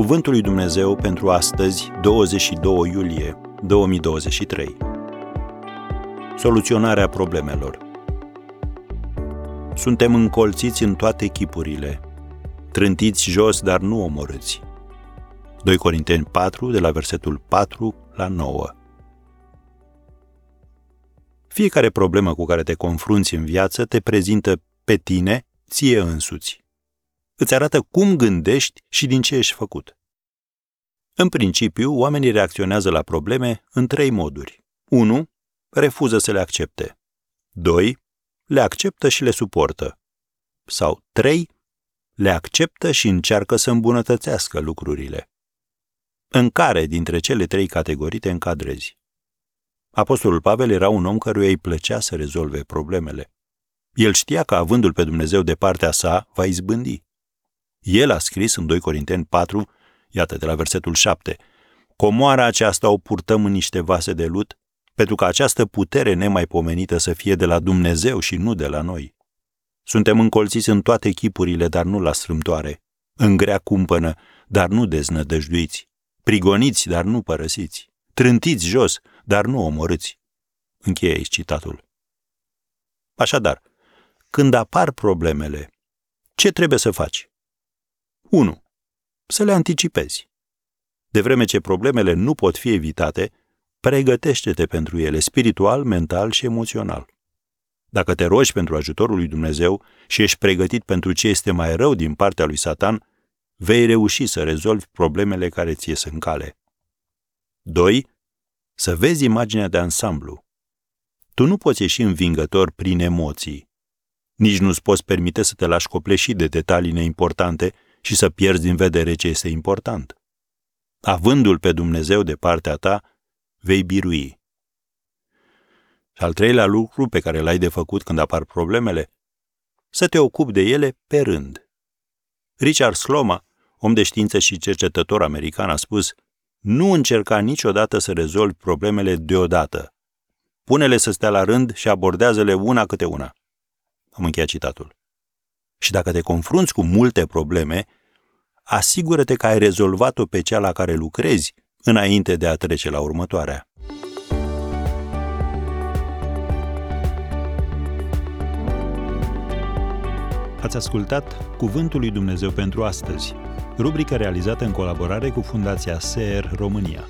Cuvântul lui Dumnezeu pentru astăzi, 22 iulie 2023. Soluționarea problemelor. Suntem încolțiți în toate chipurile, trântiți jos, dar nu omorâți. 2 Corinteni 4, de la versetul 4 la 9. Fiecare problemă cu care te confrunți în viață te prezintă pe tine, ție însuți îți arată cum gândești și din ce ești făcut. În principiu, oamenii reacționează la probleme în trei moduri. 1. Refuză să le accepte. 2. Le acceptă și le suportă. Sau 3. Le acceptă și încearcă să îmbunătățească lucrurile. În care dintre cele trei categorii te încadrezi? Apostolul Pavel era un om căruia îi plăcea să rezolve problemele. El știa că, avându-l pe Dumnezeu de partea sa, va izbândi. El a scris în 2 Corinteni 4, iată de la versetul 7, Comoara aceasta o purtăm în niște vase de lut, pentru că această putere nemaipomenită să fie de la Dumnezeu și nu de la noi. Suntem încolțiți în toate chipurile, dar nu la strâmtoare, în grea cumpănă, dar nu deznădăjduiți, prigoniți, dar nu părăsiți, trântiți jos, dar nu omorâți. Încheie aici citatul. Așadar, când apar problemele, ce trebuie să faci? 1. Să le anticipezi. De vreme ce problemele nu pot fi evitate, pregătește-te pentru ele spiritual, mental și emoțional. Dacă te rogi pentru ajutorul lui Dumnezeu și ești pregătit pentru ce este mai rău din partea lui Satan, vei reuși să rezolvi problemele care ți ies în cale. 2. Să vezi imaginea de ansamblu. Tu nu poți ieși învingător prin emoții. Nici nu-ți poți permite să te lași copleșit de detalii neimportante și să pierzi din vedere ce este important. Avându-l pe Dumnezeu de partea ta, vei birui. Și al treilea lucru pe care l-ai de făcut când apar problemele, să te ocupi de ele pe rând. Richard Sloma, om de știință și cercetător american, a spus nu încerca niciodată să rezolvi problemele deodată. Pune-le să stea la rând și abordează-le una câte una. Am încheiat citatul. Și dacă te confrunți cu multe probleme, asigură-te că ai rezolvat-o pe cea la care lucrezi înainte de a trece la următoarea. Ați ascultat Cuvântul lui Dumnezeu pentru astăzi, rubrica realizată în colaborare cu Fundația SER România.